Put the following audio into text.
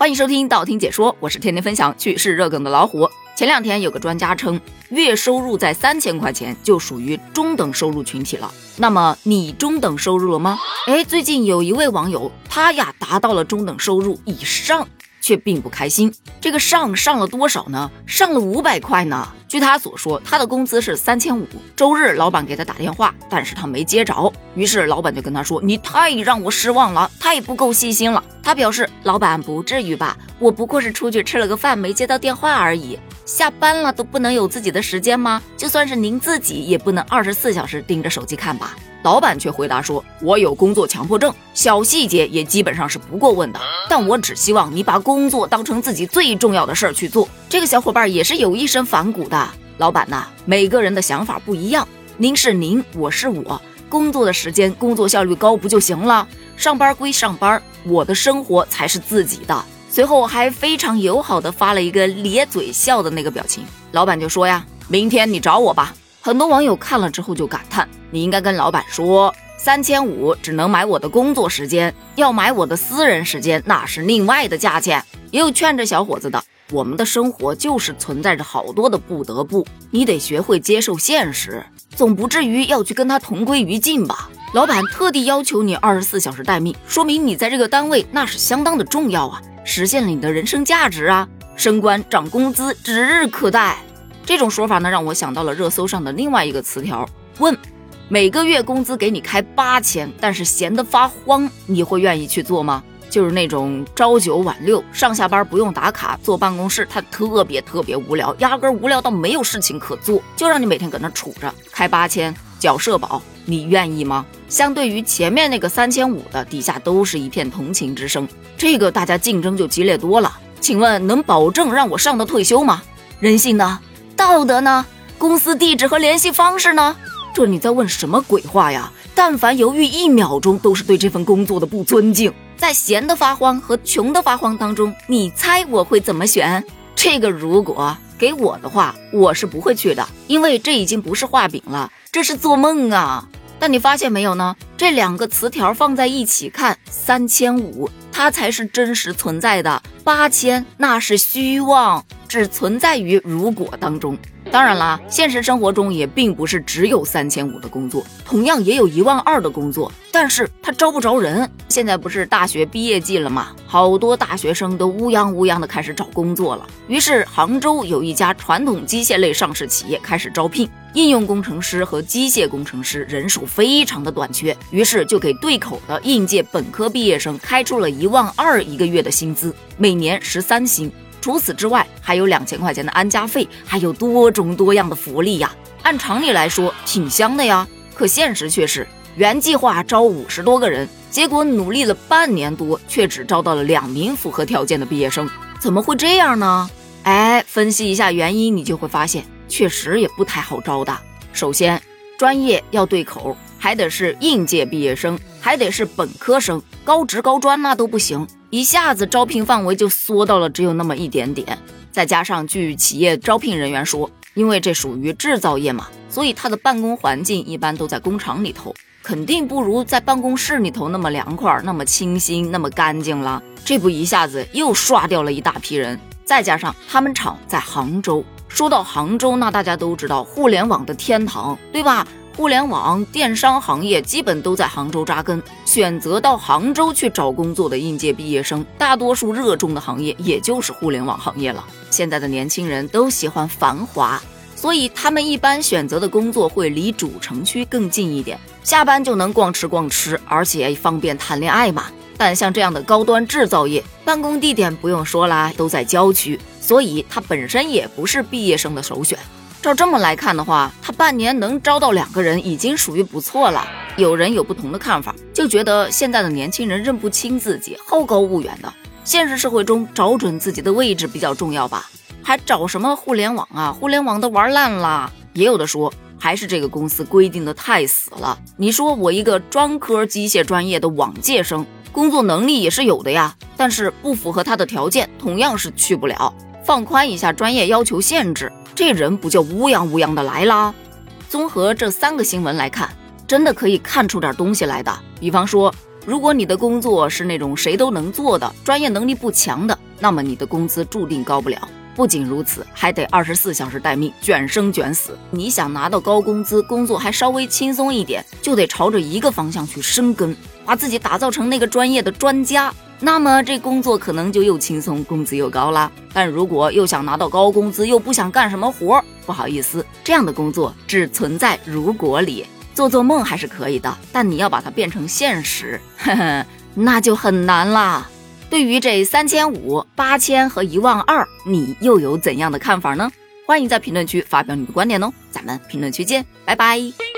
欢迎收听道听解说，我是天天分享趣事热梗的老虎。前两天有个专家称，月收入在三千块钱就属于中等收入群体了。那么你中等收入了吗？哎，最近有一位网友，他呀达到了中等收入以上。却并不开心。这个上上了多少呢？上了五百块呢。据他所说，他的工资是三千五。周日，老板给他打电话，但是他没接着。于是老板就跟他说：“你太让我失望了，太不够细心了。”他表示：“老板不至于吧？我不过是出去吃了个饭，没接到电话而已。下班了都不能有自己的时间吗？就算是您自己，也不能二十四小时盯着手机看吧？”老板却回答说：“我有工作强迫症，小细节也基本上是不过问的。但我只希望你把工作当成自己最重要的事儿去做。”这个小伙伴也是有一身反骨的。老板呐，每个人的想法不一样，您是您，我是我，工作的时间、工作效率高不就行了？上班归上班，我的生活才是自己的。随后还非常友好的发了一个咧嘴笑的那个表情。老板就说呀：“明天你找我吧。”很多网友看了之后就感叹：“你应该跟老板说，三千五只能买我的工作时间，要买我的私人时间那是另外的价钱。”也有劝这小伙子的：“我们的生活就是存在着好多的不得不，你得学会接受现实，总不至于要去跟他同归于尽吧？”老板特地要求你二十四小时待命，说明你在这个单位那是相当的重要啊，实现了你的人生价值啊，升官涨工资指日可待。这种说法呢，让我想到了热搜上的另外一个词条：问，每个月工资给你开八千，但是闲得发慌，你会愿意去做吗？就是那种朝九晚六，上下班不用打卡，坐办公室，他特别特别无聊，压根无聊到没有事情可做，就让你每天搁那杵着，开八千，缴社保，你愿意吗？相对于前面那个三千五的，底下都是一片同情之声，这个大家竞争就激烈多了。请问能保证让我上到退休吗？人性呢？道德呢？公司地址和联系方式呢？这你在问什么鬼话呀？但凡犹豫一秒钟，都是对这份工作的不尊敬。在闲得发慌和穷得发慌当中，你猜我会怎么选？这个如果给我的话，我是不会去的，因为这已经不是画饼了，这是做梦啊！但你发现没有呢？这两个词条放在一起看，三千五，它才是真实存在的；八千，那是虚妄。只存在于如果当中。当然啦，现实生活中也并不是只有三千五的工作，同样也有一万二的工作，但是他招不着人。现在不是大学毕业季了吗？好多大学生都乌泱乌泱的开始找工作了。于是杭州有一家传统机械类上市企业开始招聘应用工程师和机械工程师，人手非常的短缺，于是就给对口的应届本科毕业生开出了一万二一个月的薪资，每年十三薪。除此之外，还有两千块钱的安家费，还有多种多样的福利呀。按常理来说，挺香的呀。可现实却是，原计划招五十多个人，结果努力了半年多，却只招到了两名符合条件的毕业生。怎么会这样呢？哎，分析一下原因，你就会发现，确实也不太好招的。首先，专业要对口，还得是应届毕业生，还得是本科生，高职高专那都不行。一下子招聘范围就缩到了只有那么一点点，再加上据企业招聘人员说，因为这属于制造业嘛，所以他的办公环境一般都在工厂里头，肯定不如在办公室里头那么凉快、那么清新、那么干净了。这不一下子又刷掉了一大批人，再加上他们厂在杭州，说到杭州，那大家都知道互联网的天堂，对吧？互联网电商行业基本都在杭州扎根，选择到杭州去找工作的应届毕业生，大多数热衷的行业也就是互联网行业了。现在的年轻人都喜欢繁华，所以他们一般选择的工作会离主城区更近一点，下班就能逛吃逛吃，而且方便谈恋爱嘛。但像这样的高端制造业，办公地点不用说啦，都在郊区，所以它本身也不是毕业生的首选。照这么来看的话，他半年能招到两个人，已经属于不错了。有人有不同的看法，就觉得现在的年轻人认不清自己，好高骛远的。现实社会中找准自己的位置比较重要吧？还找什么互联网啊？互联网都玩烂了。也有的说，还是这个公司规定的太死了。你说我一个专科机械专业的往届生，工作能力也是有的呀，但是不符合他的条件，同样是去不了。放宽一下专业要求限制。这人不就乌泱乌泱的来啦？综合这三个新闻来看，真的可以看出点东西来的。比方说，如果你的工作是那种谁都能做的，专业能力不强的，那么你的工资注定高不了。不仅如此，还得二十四小时待命，卷生卷死。你想拿到高工资，工作还稍微轻松一点，就得朝着一个方向去深耕，把自己打造成那个专业的专家。那么这工作可能就又轻松，工资又高啦。但如果又想拿到高工资，又不想干什么活，不好意思，这样的工作只存在如果里，做做梦还是可以的，但你要把它变成现实，呵呵，那就很难啦。对于这三千五、八千和一万二，你又有怎样的看法呢？欢迎在评论区发表你的观点哦，咱们评论区见，拜拜。